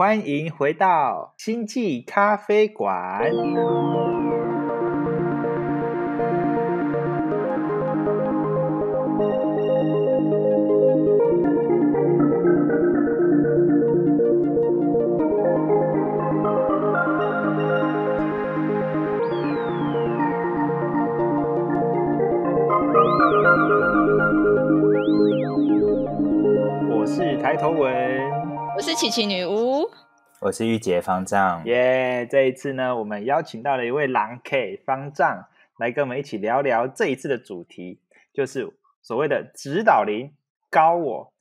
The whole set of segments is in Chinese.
欢迎回到星际咖啡馆。我是抬头文，我是琪琪女巫，我是御姐方丈。耶这一次呢，我们邀请到了一位狼 K 方丈来跟我们一起聊聊这一次的主题，就是所谓的指导灵高我。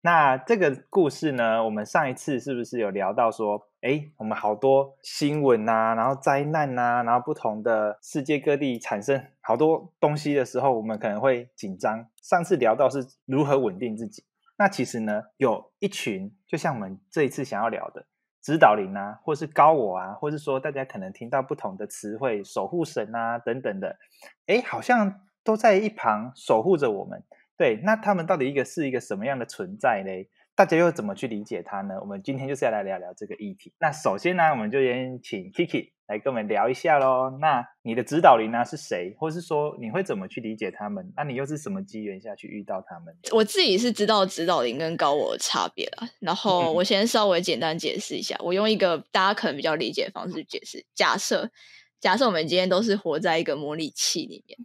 那这个故事呢，我们上一次是不是有聊到说，哎，我们好多新闻呐、然后灾难呐、然后不同的世界各地产生好多东西的时候，我们可能会紧张。上次聊到是如何稳定自己，那其实呢，有一群就像我们这一次想要聊的指导灵啊，或是高我啊，或是说大家可能听到不同的词汇，守护神啊等等的，哎，好像都在一旁守护着我们。对，那他们到底一个是一个什么样的存在呢？大家又怎么去理解它呢？我们今天就是要来聊聊这个议题。那首先呢，我们就先请 Kiki 来跟我们聊一下喽。那你的指导灵呢是谁，或是说你会怎么去理解他们？那你又是什么机缘下去遇到他们？我自己是知道指导灵跟高我的差别啦。然后我先稍微简单解释一下，我用一个大家可能比较理解的方式解释。假设假设我们今天都是活在一个模拟器里面，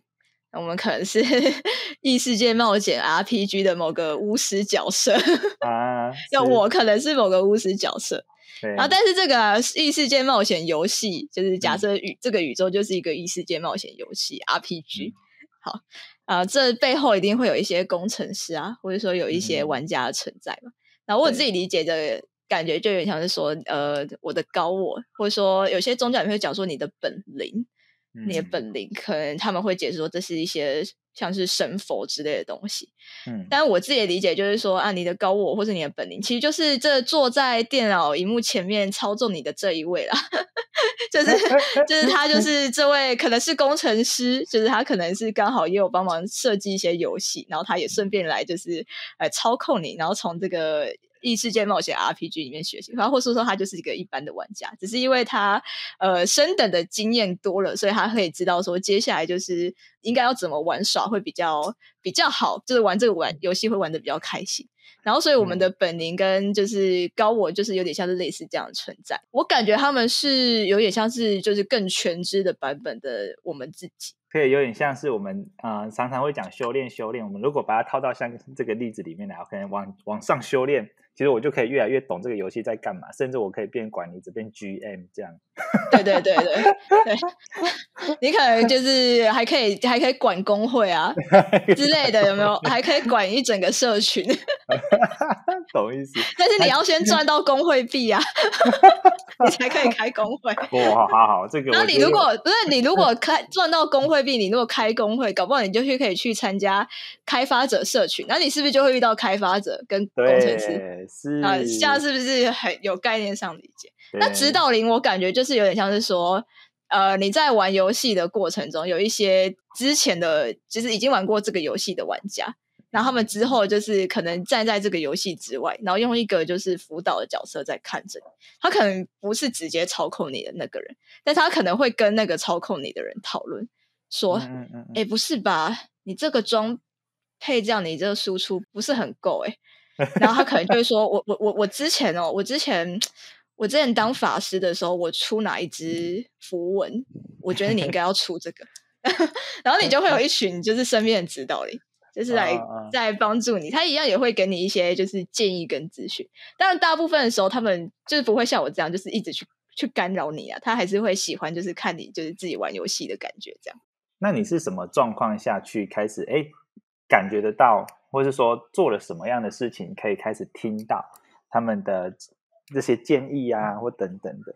我们可能是 异世界冒险 RPG 的某个巫师角色，啊，要我可能是某个巫师角色。对，然后，但是这个啊异世界冒险游戏，就是假嗯设宇、这个宇宙就是一个异世界冒险游戏 RPG。好嗯啊、这背后一定会有一些工程师啊，或者说有一些嗯玩家的存在嘛。然后我自己理解的感觉，就有点像是说，呃，我的高我，或者说有些宗教里面会讲说你的本灵，你的嗯本灵，可能他们会解释说这是一些像是神佛之类的东西。嗯，但我自己的理解就是说，啊，你的高我或是你的本领，其实就是这坐在电脑荧幕前面操纵你的这一位啦，就是就是他就 是这位可能是工程师，就是他可能是刚好也有帮忙设计一些游戏，然后他也顺便来就是呃操控你，然后从这个。异世界冒险 RPG 里面学习，然后或是说他就是一个一般的玩家，只是因为他呃升等的经验多了，所以他可以知道说接下来就是应该要怎么玩耍会比较比较好，就是玩这个玩游戏会玩的比较开心。然后，所以我们的本灵跟就是高我，就是有点像是类似这样的存在。我感觉他们是有点像是就是更全知的版本的我们自己。可以有点像是我们呃常常会讲修炼修炼，我们如果把它套到像这个例子里面来，我可能往往上修炼，其实我就可以越来越懂这个游戏在干嘛，甚至我可以变管理者变 GM 这样。对对对对对，你可能就是还可以还可以管工会啊 之类的，有没有？还可以管一整个社群，懂意思？但是你要先赚到工会币啊，你才可以开工会。哇，好好，这个那你如果不是你如果开赚到工会币，你如果开工会，搞不好你就去可以去参加开发者社群，那你是不是就会遇到开发者跟工程师？啊，这样是不是很有概念上理解？那指导灵，我感觉就是有点像是说，呃，你在玩游戏的过程中，有一些之前的，就是已经玩过这个游戏的玩家，然后他们之后就是可能站在这个游戏之外，然后用一个就是辅导的角色在看着你。他可能不是直接操控你的那个人，但他可能会跟那个操控你的人讨论，说：“哎、嗯嗯嗯诶不是吧？你这个装配这样，你这个输出不是很够哎、然后他可能就会说：“我我我我之前哦，我之前我之前当法师的时候，我出哪一支符文，我觉得你应该要出这个。”然后你就会有一群就是身边的指导灵，就是来在帮助你。他一样也会给你一些就是建议跟资讯。当然，大部分的时候他们就是不会像我这样，就是一直去去干扰你啊。他还是会喜欢就是看你就是自己玩游戏的感觉这样。那你是什么状况下去开始哎感觉得到，或是说做了什么样的事情可以开始听到他们的这些建议啊，或等等的？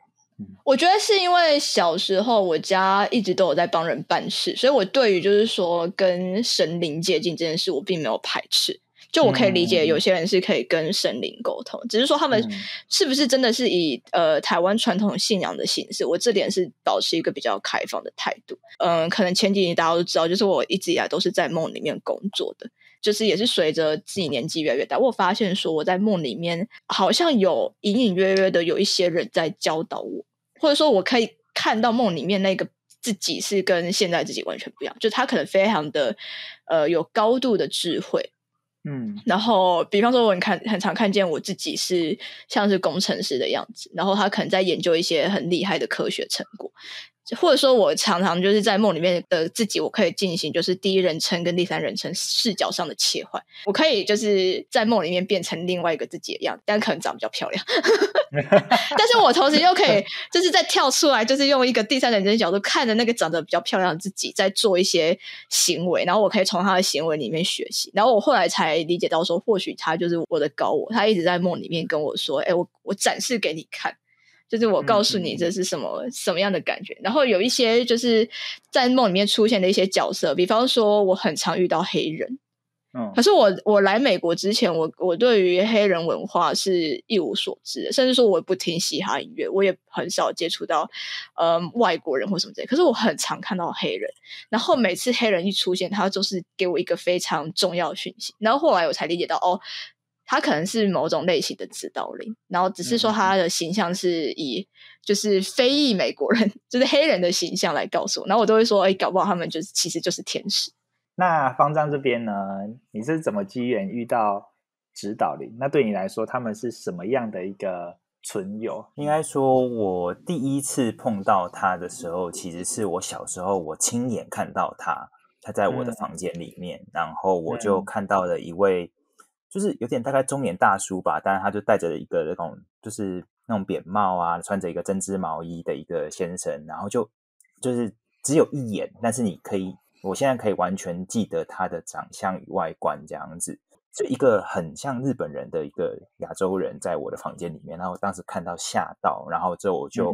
我觉得是因为小时候我家一直都有在帮人办事，所以我对于就是说跟神灵接近这件事，我并没有排斥。就我可以理解，有些人是可以跟神灵沟通，只是说他们嗯是不是真的是以呃台湾传统信仰的形式，我这点是保持一个比较开放的态度。嗯、可能前几年大家都知道，就是我一直以来都是在梦里面工作的，就是也是随着自己年纪越来越大，我发现说我在梦里面好像有隐隐约约的有一些人在教导我，或者说我可以看到梦里面那个自己是跟现在自己完全不一样，就他可能非常的呃有高度的智慧。嗯，然后，比方说，我很看很常看见我自己是像是工程师的样子，然后他可能在研究一些很厉害的科学成果。或者说，我常常就是在梦里面的自己，我可以进行就是第一人称跟第三人称视角上的切换。我可以就是在梦里面变成另外一个自己的样子，但可能长比较漂亮。但是我同时又可以就是在跳出来，就是用一个第三人称角度看着那个长得比较漂亮的自己，在做一些行为，然后我可以从他的行为里面学习。然后我后来才理解到说，或许他就是我的高我，他一直在梦里面跟我说：“哎，我我展示给你看。”就是我告诉你这是什么什么样的感觉，然后有一些就是在梦里面出现的一些角色，比方说我很常遇到黑人，嗯，可是我我来美国之前，我我对于黑人文化是一无所知，甚至说我不听嘻哈音乐，我也很少接触到呃外国人或什么之类。可是我很常看到黑人，然后每次黑人一出现，他就是给我一个非常重要的讯息，然后后来我才理解到哦。他可能是某种类型的指导灵，然后只是说他的形象是以就是非裔美国人，就是黑人的形象来告诉我，然后我都会说，哎，搞不好他们就是其实就是天使。那方丈这边呢？你是怎么机缘遇到指导灵？那对你来说，他们是什么样的一个存有？应该说，我第一次碰到他的时候，其实是我小时候我亲眼看到他，他在我的房间里面，然后我就看到了一位。就是有点大概中年大叔吧，但是他就戴着一个那种就是那种扁帽啊，穿着一个针织毛衣的一个先生，然后就就是只有一眼，但是你可以，我现在可以完全记得他的长相与外观这样子，就一个很像日本人的一个亚洲人在我的房间里面，然后当时看到吓到，然后之后我就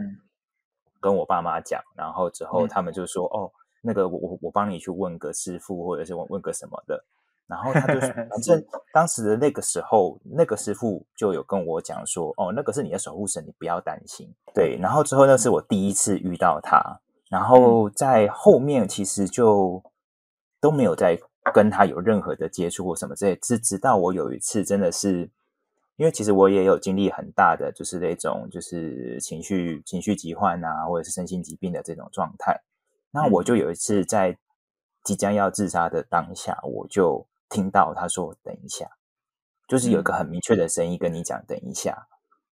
跟我爸妈讲，然后之后他们就说哦，那个我我我帮你去问个师傅，或者是问问个什么的。然后他就 反正当时的那个时候，那个师傅就有跟我讲说：“哦，那个是你的守护神，你不要担心。”对。然后之后那是我第一次遇到他，然后在后面其实就都没有再跟他有任何的接触或什么之类。是直到我有一次真的是，因为其实我也有经历很大的就是那种就是情绪情绪疾患啊，或者是身心疾病的这种状态。那我就有一次在即将要自杀的当下，我就。听到他说“等一下”，就是有一个很明确的声音跟你讲“等一下”，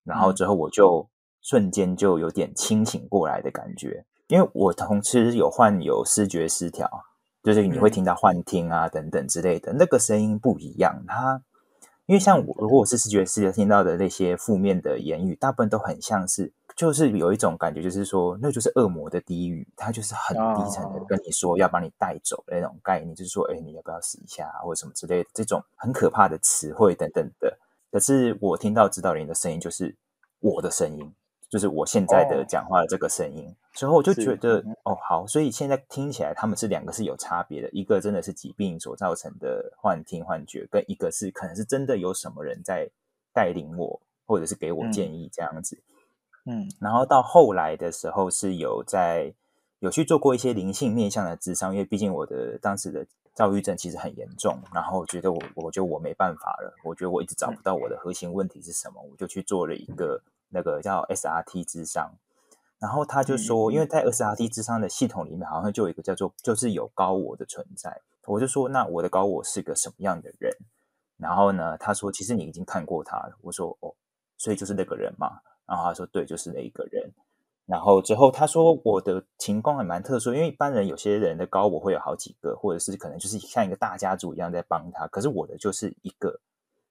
然后之后我就瞬间就有点清醒过来的感觉，因为我同时有患有视觉失调，就是你会听到幻听啊等等之类的，那个声音不一样。它因为像我，如果我是视觉失调，听到的那些负面的言语，大部分都很像是。就是有一种感觉，就是说，那就是恶魔的低语，他就是很低层的跟你说要把你带走的那种概念，就是说，哎，你要不要死一下，啊或者什么之类的，这种很可怕的词汇等等的。可是我听到指导人的声音，就是我的声音，就是我现在的讲话的这个声音。之后我就觉得，哦，好，所以现在听起来他们是两个是有差别的，一个真的是疾病所造成的幻听幻觉，跟一个是可能是真的有什么人在带领我，或者是给我建议这样子。嗯，然后到后来的时候是有在有去做过一些灵性面向的智商，因为毕竟我的当时的躁郁症其实很严重，然后觉得我我觉得我没办法了，我觉得我一直找不到我的核心问题是什么，我就去做了一个那个叫 SRT 智商，然后他就说，因为在 SRT 智商的系统里面，好像就有一个叫做就是有高我的存在，我就说那我的高我是个什么样的人？然后呢，他说其实你已经看过他了，我说哦，所以就是那个人嘛。然后他说：“对，就是那一个人。”然后之后他说：“我的情况还蛮特殊，因为一般人有些人的高我会有好几个，或者是可能就是像一个大家族一样在帮他。可是我的就是一个，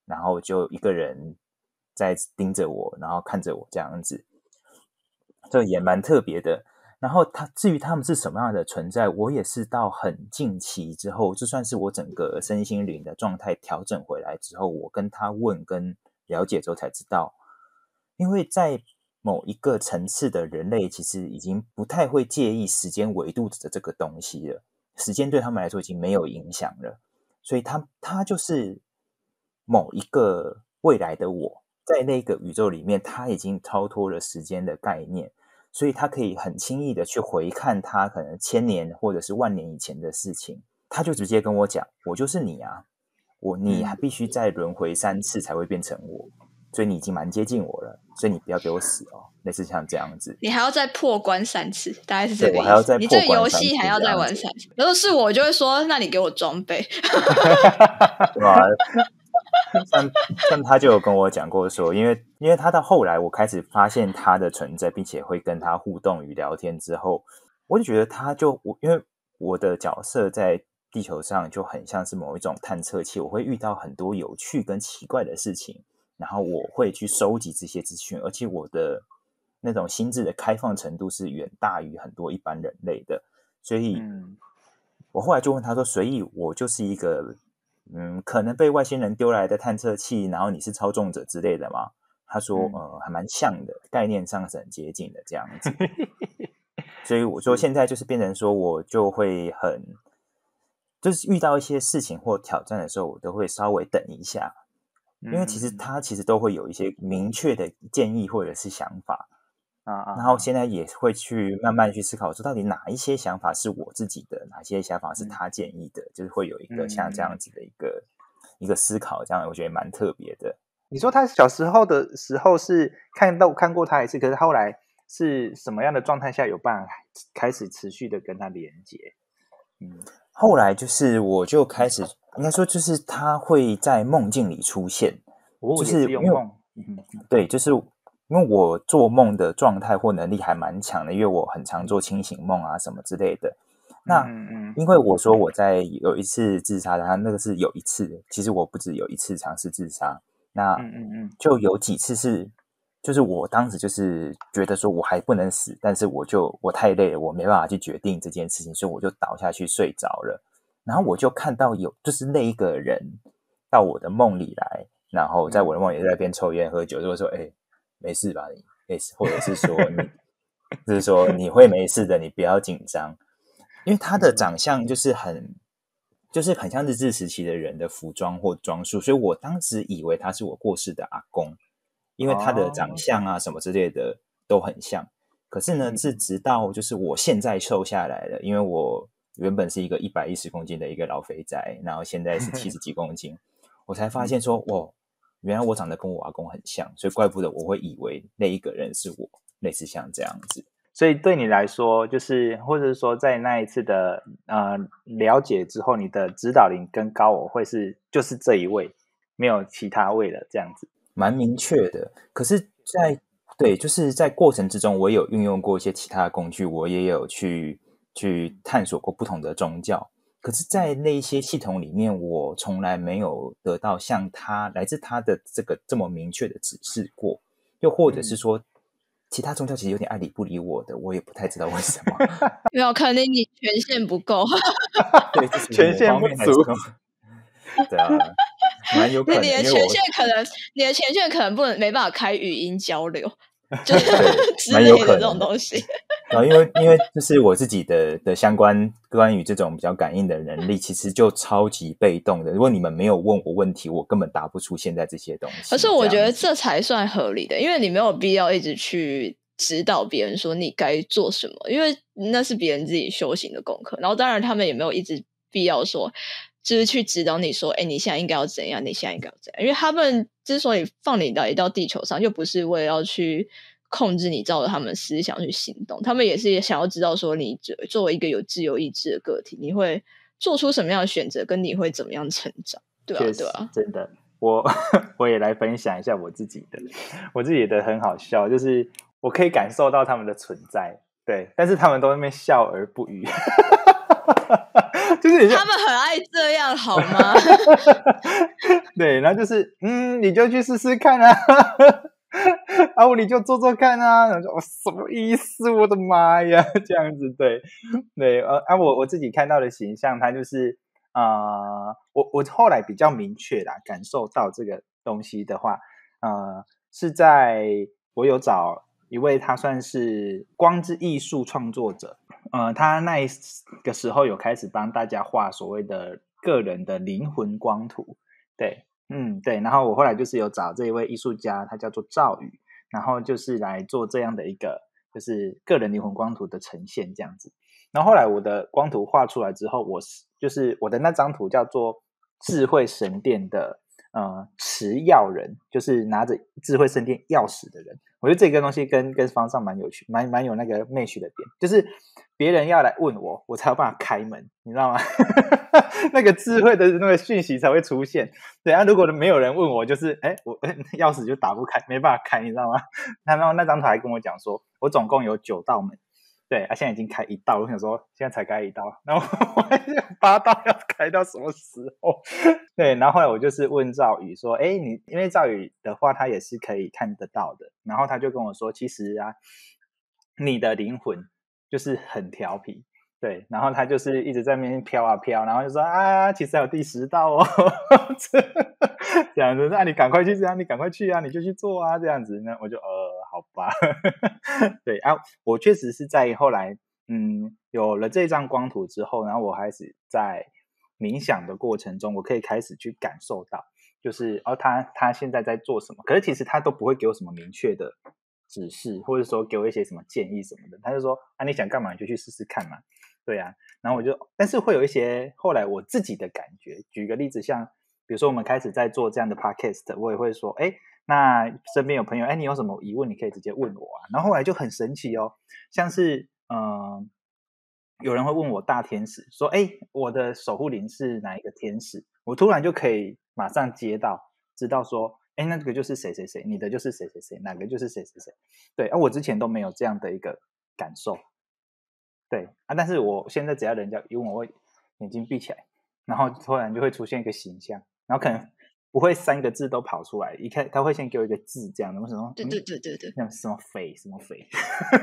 然后就一个人在盯着我，然后看着我这样子，这也蛮特别的。然后他至于他们是什么样的存在，我也是到很近期之后，就算是我整个身心灵的状态调整回来之后，我跟他问跟了解之后才知道。”因为在某一个层次的人类，其实已经不太会介意时间维度的这个东西了。时间对他们来说已经没有影响了，所以他他就是某一个未来的我，在那个宇宙里面，他已经超脱了时间的概念，所以他可以很轻易的去回看他可能千年或者是万年以前的事情。他就直接跟我讲：“我就是你啊，我你还必须再轮回三次才会变成我，所以你已经蛮接近我了，所以你不要给我死哦，类似像这样子。你还要再破关三次，大概是这个意思。我还要再你这个游戏还要再玩三次。如果是我，就会说，那你给我装备。对吧？像像他就有跟我讲过说，因为因为他到后来我开始发现他的存在，并且会跟他互动与聊天之后，我就觉得他就我因为我的角色在地球上就很像是某一种探测器，我会遇到很多有趣跟奇怪的事情，然后我会去收集这些资讯，而且我的那种心智的开放程度是远大于很多一般人类的，所以。嗯我后来就问他说：“所以我就是一个，嗯，可能被外星人丢来的探测器，然后你是操纵者之类的吗？”他说：“嗯呃，还蛮像的，概念上是很接近的这样子。”所以我说现在就是变成说，我就会很，就是遇到一些事情或挑战的时候，我都会稍微等一下，因为其实嗯他其实都会有一些明确的建议或者是想法，啊啊，然后现在也会去慢慢去思考，说到底哪一些想法是我自己的，哪些想法是他建议的，就是会有一个像这样子的一个、一个思考，这样我觉得蛮特别的。你说他小时候的时候是看到看过他一次，可是后来是什么样的状态下有办法开始持续的跟他连接？嗯。后来就是我就开始，应该说就是他会在梦境里出现，哦，就是因为，嗯对，就是因为我做梦的状态或能力还蛮强的，因为我很常做清醒梦啊什么之类的。那嗯嗯因为我说我在有一次自杀的，他那个是有一次，其实我不止有一次尝试自杀，那嗯嗯嗯就有几次是，就是我当时就是觉得说我还不能死，但是我就我太累了，我没办法去决定这件事情，所以我就倒下去睡着了。然后我就看到有就是那一个人到我的梦里来，然后在我的梦里在那边抽烟喝酒，就会说：“哎、没事吧你？没事，或者是说你，就是说你会没事的，你不要紧张。”因为他的长相就是很，就是很像日治时期的人的服装或装束，所以我当时以为他是我过世的阿公，因为他的哦长相啊什么之类的都很像。可是呢，嗯是直到就是我现在瘦下来了，因为我原本是一个一百一十公斤的一个老肥宅，然后现在是 七十几公斤，我才发现说，哇，原来我长得跟我阿公很像，所以怪不得我会以为那一个人是我，类似像这样子。所以对你来说，就是或者是说，在那一次的呃了解之后，你的指导灵跟高我会是就是这一位，没有其他位了，这样子。蛮明确的。可是在，对，就是在过程之中，我有运用过一些其他的工具，我也有去去探索过不同的宗教。可是，在那一些系统里面，我从来没有得到像他来自他的这个这么明确的指示过，又或者是说，其他宗教其实有点爱理不理我的，我也不太知道为什么。没有，可能你权限不够，对，这是某权限不足。对啊，蛮有可能，你的权限可能，你的权限可能不能没办法开语音交流，就是之类的这种能东西。然后因为因为就是我自己的的相关关于这种比较感应的能力，其实就超级被动的。如果你们没有问我问题，我根本答不出现在这些东西。可是我觉得这才算合理的，因为你没有必要一直去指导别人说你该做什么，因为那是别人自己修行的功课。然后当然他们也没有一直必要说，就是去指导你说，哎，你现在应该要怎样，你现在应该要怎样，因为他们之所以放你来到地球上，又不是为了要去。控制你，照着他们思想去行动，他们也是想要知道说，你作作为一个有自由意志的个体，你会做出什么样的选择，跟你会怎么样成长，对啊，对啊，真的，我 我也来分享一下我自己的，我自己的很好笑，就是我可以感受到他们的存在，对，但是他们都在那边笑而不语，就是他们很爱这样，好吗？对，然后就是嗯，你就去试试看啊，啊，我你就做做看啊，然后就、哦、什么意思？我的妈呀，这样子，对对，呃啊，我我自己看到的形象，它就是呃，我我后来比较明确啦，感受到这个东西的话，呃，是在我有找一位他算是光之艺术创作者，呃，他那一个时候有开始帮大家画所谓的个人的灵魂光图，对，嗯，对，然后我后来就是有找这一位艺术家，他叫做赵宇，然后就是来做这样的一个就是个人灵魂光图的呈现这样子。然后后来我的光图画出来之后，我是就是我的那张图叫做智慧神殿的呃持钥人，就是拿着智慧圣殿钥匙的人。我觉得这个东西跟跟方丈蛮有趣，蛮蛮有那个 match 的点，就是别人要来问我，我才有办法开门，你知道吗？那个智慧的那个讯息才会出现。对啊，如果没有人问我，就是哎，我钥匙就打不开，没办法开，你知道吗？然后那张图还跟我讲说，我总共有九道门。对，他现在已经开一道，我想说现在才开一道，然后 我还想八道要开到什么时候？对，然后后来我就是问赵宇说：“哎，你因为赵宇的话，他也是可以看得到的。”然后他就跟我说：“其实啊，你的灵魂就是很调皮。”对，然后他就是一直在那边飘啊飘，然后就说：“啊，其实还有第十道哦。”这样子，那你赶快去，这样你赶快去啊，你就去做啊，这样子，那我就呃。好吧，对啊，我确实是在后来，嗯，有了这张光图之后，然后我开始在冥想的过程中，我可以开始去感受到，就是哦，他他现在在做什么？可是其实他都不会给我什么明确的指示，或者说给我一些什么建议什么的。他就说啊，你想干嘛你就去试试看嘛，对啊。然后我就，但是会有一些后来我自己的感觉。举个例子，像比如说我们开始在做这样的 podcast，我也会说，哎。那身边有朋友，哎，你有什么疑问，你可以直接问我啊。然后后来就很神奇哦，像是嗯，有人会问我大天使，说，哎，我的守护灵是哪一个天使？我突然就可以马上接到，知道说，哎，那个就是谁谁谁，你的就是谁谁谁，哪个就是谁谁谁。对啊，我之前都没有这样的一个感受。对啊，但是我现在只要人家一问，我会眼睛闭起来，然后突然就会出现一个形象，然后可能。不会三个字都跑出来，一看他会先给我一个字，这样的什么？对对对对对，像什么肥什么肥，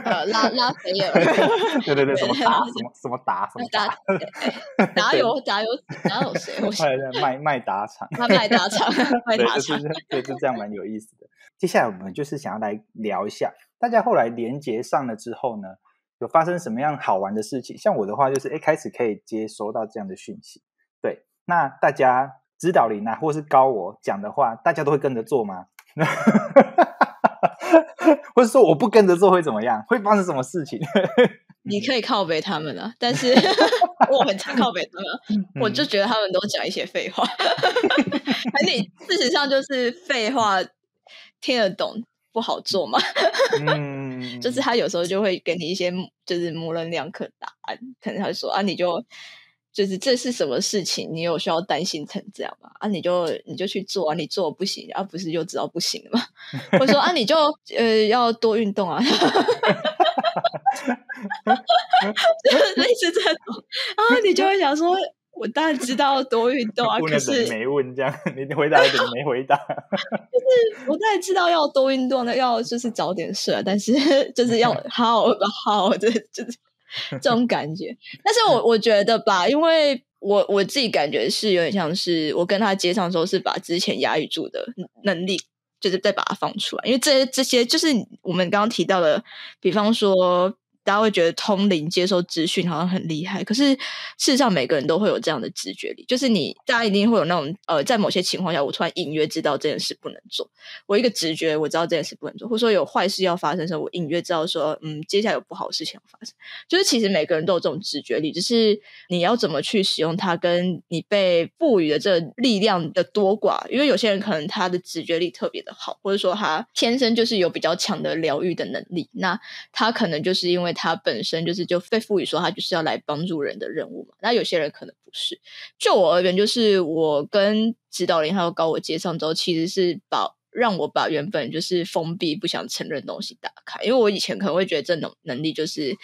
呃拉拉肥尔，对对对，什么达什么什么达什么达，达有达有哪有谁？我卖卖达厂，卖达厂，卖达厂，对，就这样蛮有意思的。接下来我们就是想要来聊一下，大家后来连接上了之后呢，有发生什么样好玩的事情？像我的话，就是一开始可以接收到这样的讯息，对，那大家。指导灵啊，或是高我讲的话，大家都会跟着做吗？或者说我不跟着做会怎么样？会发生什么事情？你可以靠背他们啊，但是 我很常靠背他们，我就觉得他们都讲一些废话。而你事实上就是废话，听得懂不好做嘛。嗯，就是他有时候就会给你一些就是模棱两可答案，可能他说啊，你就。就是这是什么事情？你有需要担心成这样吗？啊，你就你就去做啊，你做不行，啊，不是就知道不行了吗？或者说啊，你就呃要多运动啊，类似这种啊，你就会想说，我当然知道多运动啊，可是没问这样，你回答一点没回答，就是我当然知道要多运动的，要就是早点睡，但是就是要好好这就是。这种感觉，但是我我觉得吧，因为我我自己感觉是有点像是我跟他接上时候，是把之前压抑住的能力，就是再把它放出来，因为这这些就是我们刚刚提到的，比方说。大家会觉得通灵接收资讯好像很厉害，可是事实上每个人都会有这样的直觉力，就是你大家一定会有那种呃，在某些情况下，我突然隐约知道这件事不能做，我一个直觉我知道这件事不能做，或者说有坏事要发生的时候，我隐约知道说嗯，接下来有不好的事情要发生。就是其实每个人都有这种直觉力，只是你要怎么去使用它，跟你被赋予的这力量的多寡。因为有些人可能他的直觉力特别的好，或者说他天生就是有比较强的疗愈的能力，那他可能就是因为。他本身就是就被赋予说他就是要来帮助人的任务嘛。那有些人可能不是。就我而言，就是我跟指导灵还有高我接上之后，其实是把让我把原本就是封闭不想承认的东西打开。因为我以前可能会觉得这种能力就是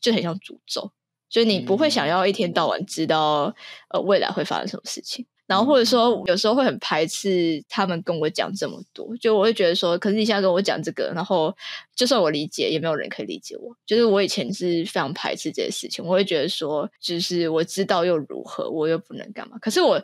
就很像诅咒，所以你不会想要一天到晚知道呃未来会发生什么事情。然后或者说有时候会很排斥他们跟我讲这么多，就我会觉得说，可是你现在跟我讲这个，然后就算我理解，也没有人可以理解我。就是我以前是非常排斥这些事情，我会觉得说，就是我知道又如何，我又不能干嘛。可是我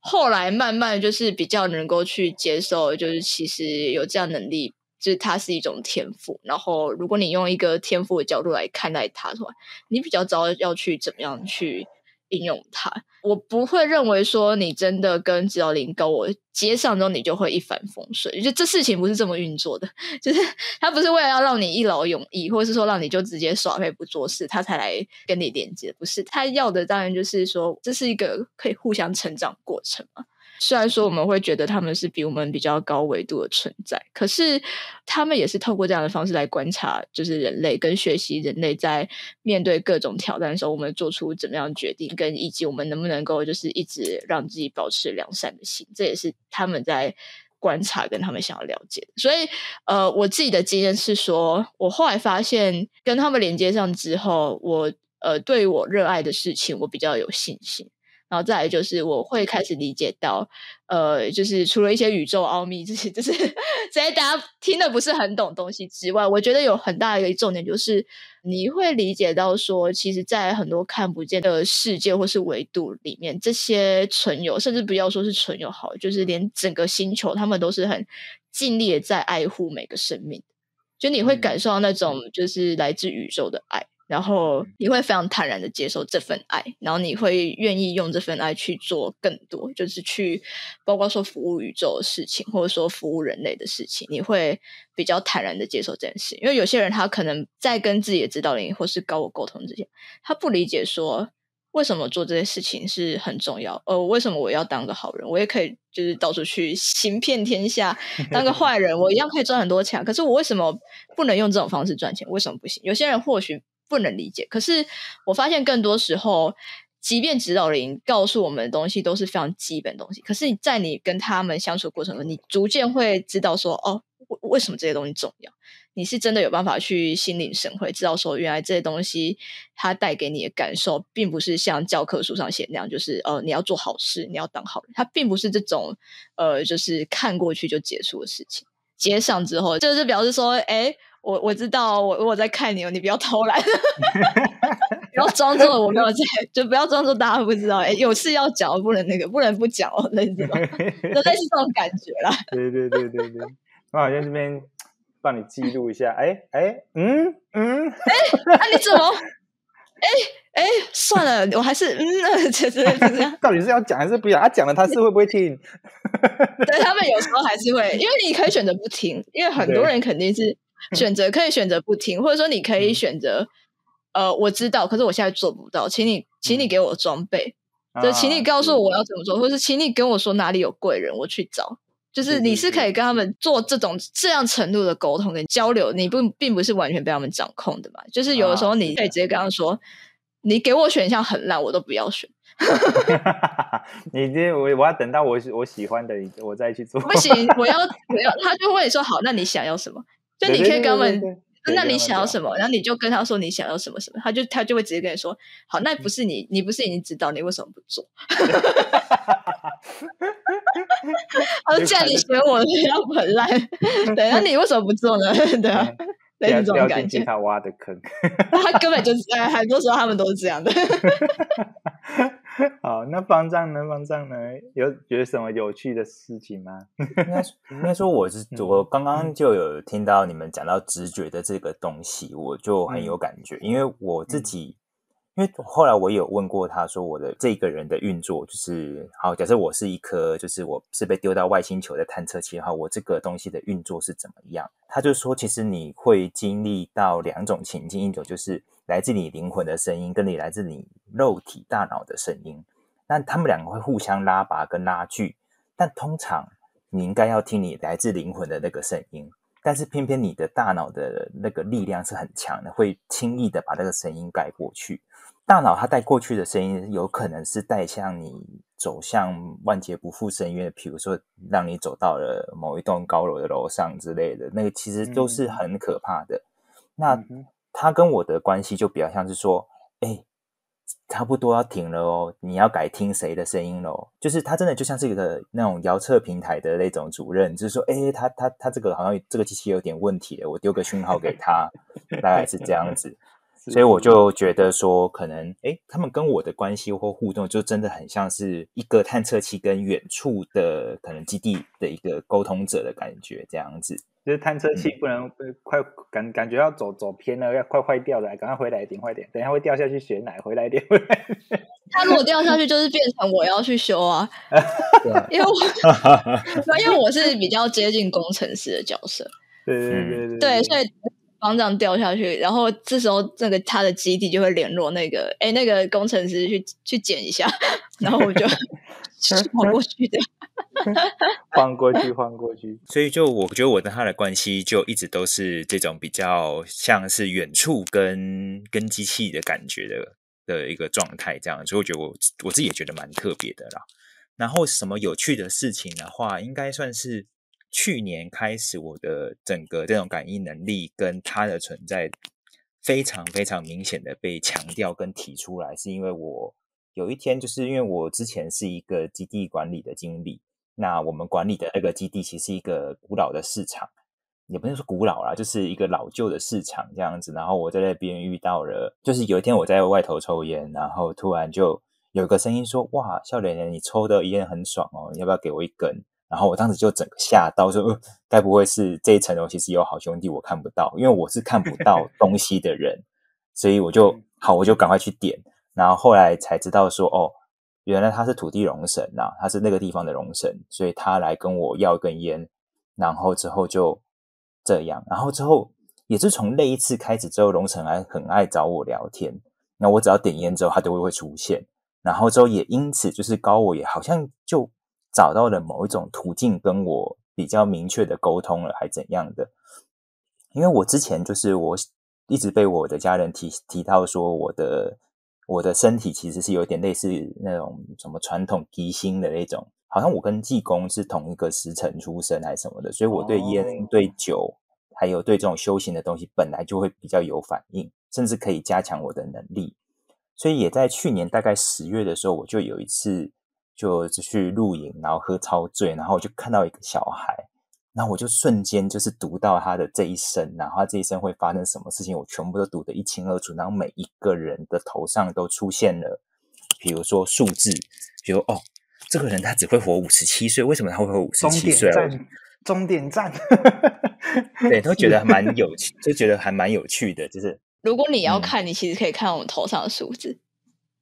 后来慢慢就是比较能够去接受，就是其实有这样能力，就是它是一种天赋。然后如果你用一个天赋的角度来看待它的话，你比较知道要去怎么样去。应用它。我不会认为说你真的跟指导灵高我接上之后，你就会一帆风顺。就这事情不是这么运作的，就是他不是为了要让你一劳永逸，或者是说让你就直接耍废不做事，他才来跟你连接。不是他要的，当然就是说这是一个可以互相成长过程嘛。虽然说我们会觉得他们是比我们比较高维度的存在，可是他们也是透过这样的方式来观察，就是人类跟学习人类在面对各种挑战的时候，我们做出怎么样决定，跟以及我们能不能够就是一直让自己保持良善的心，这也是他们在观察跟他们想要了解。所以，呃，我自己的经验是说，我后来发现跟他们连接上之后，我呃对我热爱的事情，我比较有信心。然后再来就是，我会开始理解到，呃，就是除了一些宇宙奥秘这些，就是这些大家听的不是很懂东西之外，我觉得有很大一个重点就是，你会理解到说，其实，在很多看不见的世界或是维度里面，这些存有，甚至不要说是存有好，就是连整个星球，他们都是很尽力的在爱护每个生命，就你会感受到那种就是来自宇宙的爱。然后你会非常坦然的接受这份爱，然后你会愿意用这份爱去做更多，就是去包括说服务宇宙的事情，或者说服务人类的事情，你会比较坦然的接受这件事。因为有些人他可能在跟自己的指导灵或是高我沟通之前，他不理解说为什么做这些事情是很重要。呃，为什么我要当个好人？我也可以就是到处去行骗天下，当个坏人，我一样可以赚很多钱。可是我为什么不能用这种方式赚钱？为什么不行？有些人或许。不能理解，可是我发现更多时候，即便指导灵告诉我们的东西都是非常基本的东西，可是你在你跟他们相处过程中，你逐渐会知道说，哦，为什么这些东西重要？你是真的有办法去心领神会，知道说，原来这些东西它带给你的感受，并不是像教科书上写那样，就是呃，你要做好事，你要当好人，它并不是这种呃，就是看过去就结束的事情。接上之后，就是表示说，哎。我我知道，我我在看你哦，你不要偷懒，不要装作我没有在，就不要装作大家不知道。哎，有事要讲，不能那个，不能不讲哦，类似 就类似这种感觉啦。对对对对对，我好像这边 帮你记录一下。哎哎，嗯嗯，哎，那你怎么？哎哎，算了，我还是嗯，就是这样。到底是要讲还是不要？他讲了，他是会不会听？对他们有时候还是会，因为你可以选择不听，因为很多人肯定是。选择可以选择不听，或者说你可以选择，呃，我知道，可是我现在做不到，请你，请你给我装备，就请你告诉我我要怎么做，或是请你跟我说哪里有贵人，我去找。就是你是可以跟他们做这种这样程度的沟通跟交流，你不并不是完全被他们掌控的嘛？就是有的时候你可以直接跟他说，你给我选项很烂，我都不要选。你这我我要等到我我喜欢的，我再去做。不行，我要 我要，他就会说好，那你想要什么？就你可以跟我们，那你想要什么？然后你就跟他说你想要什么什么，他就他就会直接跟你说，好，那不是你，你不是已经知道，你为什么不做？他说既然你选我，要很烂，对，那你为什么不做呢？对啊。那种感觉，他挖的坑，他根本就是哎，很多时候他们都是这样的。好，那方丈呢？方丈呢？有觉得什么有趣的事情吗？应 该应该说，我是我刚刚就有听到你们讲到直觉的这个东西，我就很有感觉，因为我自己。因为后来我有问过他说，我的这个人的运作就是好。假设我是一颗，就是我是被丢到外星球的探测器的话，我这个东西的运作是怎么样？他就说，其实你会经历到两种情境，一种就是来自你灵魂的声音，跟你来自你肉体大脑的声音。那他们两个会互相拉拔跟拉锯，但通常你应该要听你来自灵魂的那个声音，但是偏偏你的大脑的那个力量是很强的，会轻易的把那个声音盖过去。大脑它带过去的声音，有可能是带向你走向万劫不复深渊，比如说让你走到了某一栋高楼的楼上之类的，那个其实都是很可怕的。那他跟我的关系就比较像是说，哎，差不多要停了哦，你要改听谁的声音喽？就是他真的就像是一个那种遥测平台的那种主任，就是说，哎，他他他这个好像这个机器有点问题了，我丢个讯号给他，大概是这样子。所以我就觉得说，可能哎，他们跟我的关系或互动，就真的很像是一个探测器跟远处的可能基地的一个沟通者的感觉，这样子。就是探测器不能快感感觉要走走偏了，要快坏掉了，赶快回来一点，快点，等下会掉下去血奶，回来一点，回来。他如果掉下去，就是变成我要去修啊，因为我 因为我是比较接近工程师的角色，对对对对对，所以方丈掉下去，然后这时候那个他的基地就会联络那个哎那个工程师去去捡一下，然后我就跑过去的。换过去，换过去。所以，就我觉得我跟他的关系就一直都是这种比较像是远处跟跟机器的感觉的的一个状态，这样。所以，我觉得我我自己也觉得蛮特别的啦。然后，什么有趣的事情的话，应该算是去年开始，我的整个这种感应能力跟他的存在非常非常明显的被强调跟提出来，是因为我有一天就是因为我之前是一个基地管理的经理。那我们管理的那个基地其实是一个古老的市场，也不能说古老啦，就是一个老旧的市场这样子。然后我在那边遇到了，就是有一天我在外头抽烟，然后突然就有一个声音说：“哇，笑脸脸，你抽的烟很爽哦，你要不要给我一根？”然后我当时就整个吓到，说：“该不会是这一层楼其实有好兄弟我看不到？因为我是看不到 东西的人，所以我就好，我就赶快去点。然后后来才知道说，哦。”原来他是土地龙神呐，他是那个地方的龙神，所以他来跟我要一根烟，然后之后就这样，然后之后也是从那一次开始之后，龙神还很爱找我聊天。那我只要点烟之后，他就会会出现，然后之后也因此就是高我也好像就找到了某一种途径跟我比较明确的沟通了，还怎样的？因为我之前就是我一直被我的家人提提到说我的。我的身体其实是有点类似那种什么传统吉星的那种，好像我跟济公是同一个时辰出生还是什么的，所以我对烟、对酒，还有对这种修行的东西，本来就会比较有反应，甚至可以加强我的能力。所以也在去年大概十月的时候，我就有一次就去露营，然后喝超醉，然后我就看到一个小孩。然后我就瞬间就是读到他的这一生，然后他这一生会发生什么事情，我全部都读得一清二楚。然后每一个人的头上都出现了，比如说数字，比如哦，这个人他只会活五十七岁，为什么他会活五十七岁？终点站，对，都觉得蛮 有趣，就觉得还蛮有趣的。就是如果你要看，你其实可以看我们头上的数字。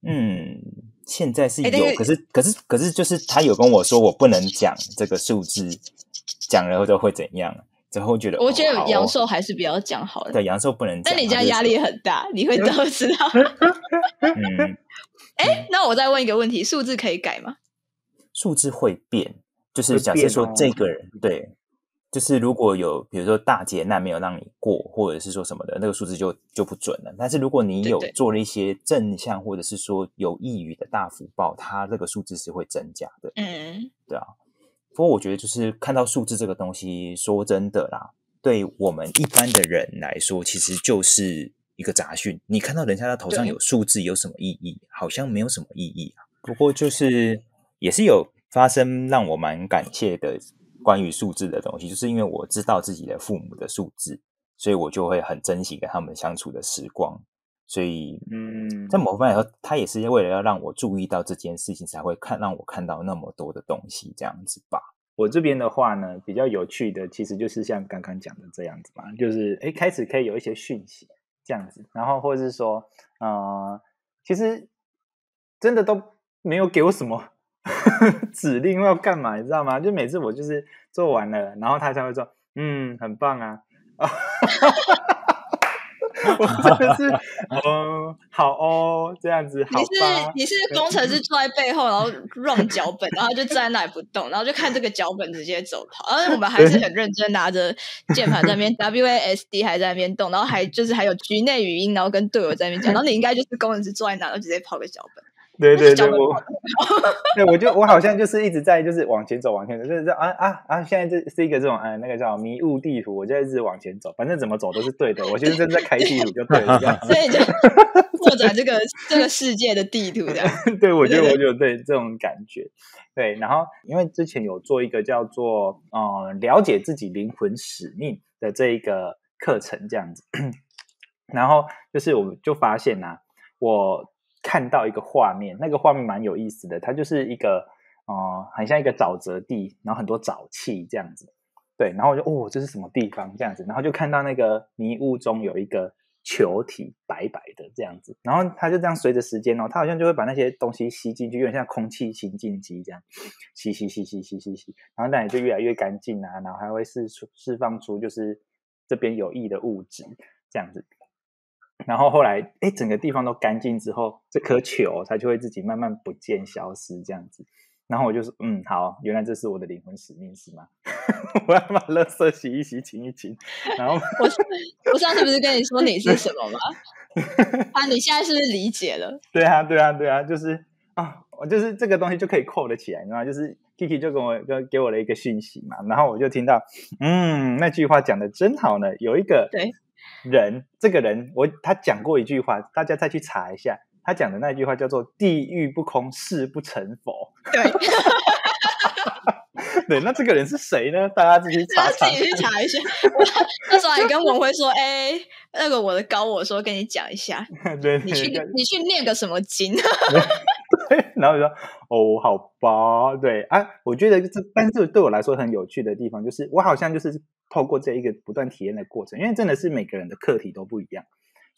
嗯，现在是有，可是可是可是，就是他有跟我说，我不能讲这个数字。讲了后会怎样？之后觉得，我觉得阳寿还是不要讲好了。对，阳寿不能讲。但你家压力很大，你会都知道。嗯，哎，那我再问一个问题：数字可以改吗？数字会变，就是假设说这个人，对，就是如果有比如说大劫难没有让你过，或者是说什么的，那个数字就就不准了。但是如果你有做了一些正向，或者是说有益于的大福报，它这个数字是会增加的。嗯，对啊。不过我觉得，就是看到数字这个东西，说真的啦，对我们一般的人来说，其实就是一个杂讯。你看到人家的头上有数字，有什么意义？好像没有什么意义啊。不过就是也是有发生让我蛮感谢的关于数字的东西，就是因为我知道自己的父母的数字，所以我就会很珍惜跟他们相处的时光。所以，嗯，在某方面来说，他也是为了要让我注意到这件事情，才会看让我看到那么多的东西，这样子吧。我这边的话呢，比较有趣的，其实就是像刚刚讲的这样子嘛，就是哎，开始可以有一些讯息这样子，然后或者是说，呃，其实真的都没有给我什么 指令要干嘛，你知道吗？就每次我就是做完了，然后他才会说，嗯，很棒啊。我真的是，嗯，好哦，这样子。你是你是工程师坐在背后，然后 run 脚本，然后就站在那里不动，然后就看这个脚本直接走跑。然后我们还是很认真拿着键盘在那边 W A S D 还在那边动，然后还就是还有局内语音，然后跟队友在那边讲。然后你应该就是工程师坐在那，然后直接跑个脚本。对对对，我，对，我就我好像就是一直在就是往前走，往前走，就是啊啊啊！现在这是一个这种啊，那个叫迷雾地图，我就一直往前走，反正怎么走都是对的。我其实正在开地图就对了，所以就拓展这个 这个世界的地图的。对，我觉得我就对这种感觉。对，然后因为之前有做一个叫做嗯了解自己灵魂使命的这一个课程这样子，然后就是我就发现呐，我。看到一个画面，那个画面蛮有意思的，它就是一个，呃，很像一个沼泽地，然后很多沼气这样子。对，然后我就哦，这是什么地方？这样子，然后就看到那个迷雾中有一个球体，白白的这样子，然后它就这样随着时间哦，它好像就会把那些东西吸进去，有点像空气清净机这样，吸吸吸吸吸吸吸，然后那也就越来越干净啊，然后还会释出释放出就是这边有益的物质这样子，然后后来哎，整个地方都干净之后，这颗球它就会自己慢慢不见消失这样子。然后我就说，嗯，好，原来这是我的灵魂使命是吗？我要把垃圾洗一洗，清一清。然后我我上次不是跟你说你是什么吗？啊，你现在是不是理解了？对啊，对啊，对啊，就是啊，我就是这个东西就可以扣得起来，你知道吗？就是 Kiki 就跟我就给我了一个讯息嘛，然后我就听到，嗯，那句话讲的真好呢。有一个人，这个人我他讲过一句话，大家再去查一下。他讲的那句话叫做“地狱不空，誓不成佛”。对，对，那这个人是谁呢？大家自己查查，自己去查一下。那时候还跟文辉说：“哎，那个我的高我说跟你讲一下，对，你去你去念个什么经？” 然后就说：“哦，好吧，对啊，我觉得这，但是对我来说很有趣的地方就是，我好像就是透过这一个不断体验的过程，因为真的是每个人的课题都不一样。”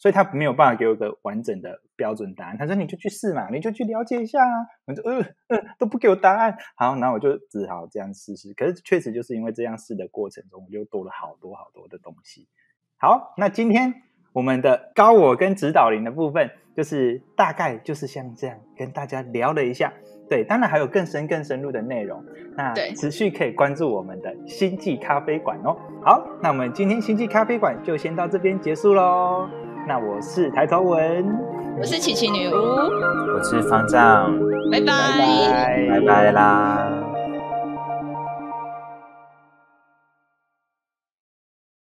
所以他没有办法给我一个完整的标准答案。他说：“你就去试嘛，你就去了解一下啊。”我就呃呃都不给我答案。好，然后我就只好这样试试。可是确实就是因为这样试的过程中，我就多了好多好多的东西。好，那今天我们的高我跟指导灵的部分，就是大概就是像这样跟大家聊了一下。对，当然还有更深更深入的内容。那持续可以关注我们的星际咖啡馆哦。好，那我们今天星际咖啡馆就先到这边结束喽。那我是抬头文，我是琪琪女巫，我是方丈，拜拜，拜拜啦。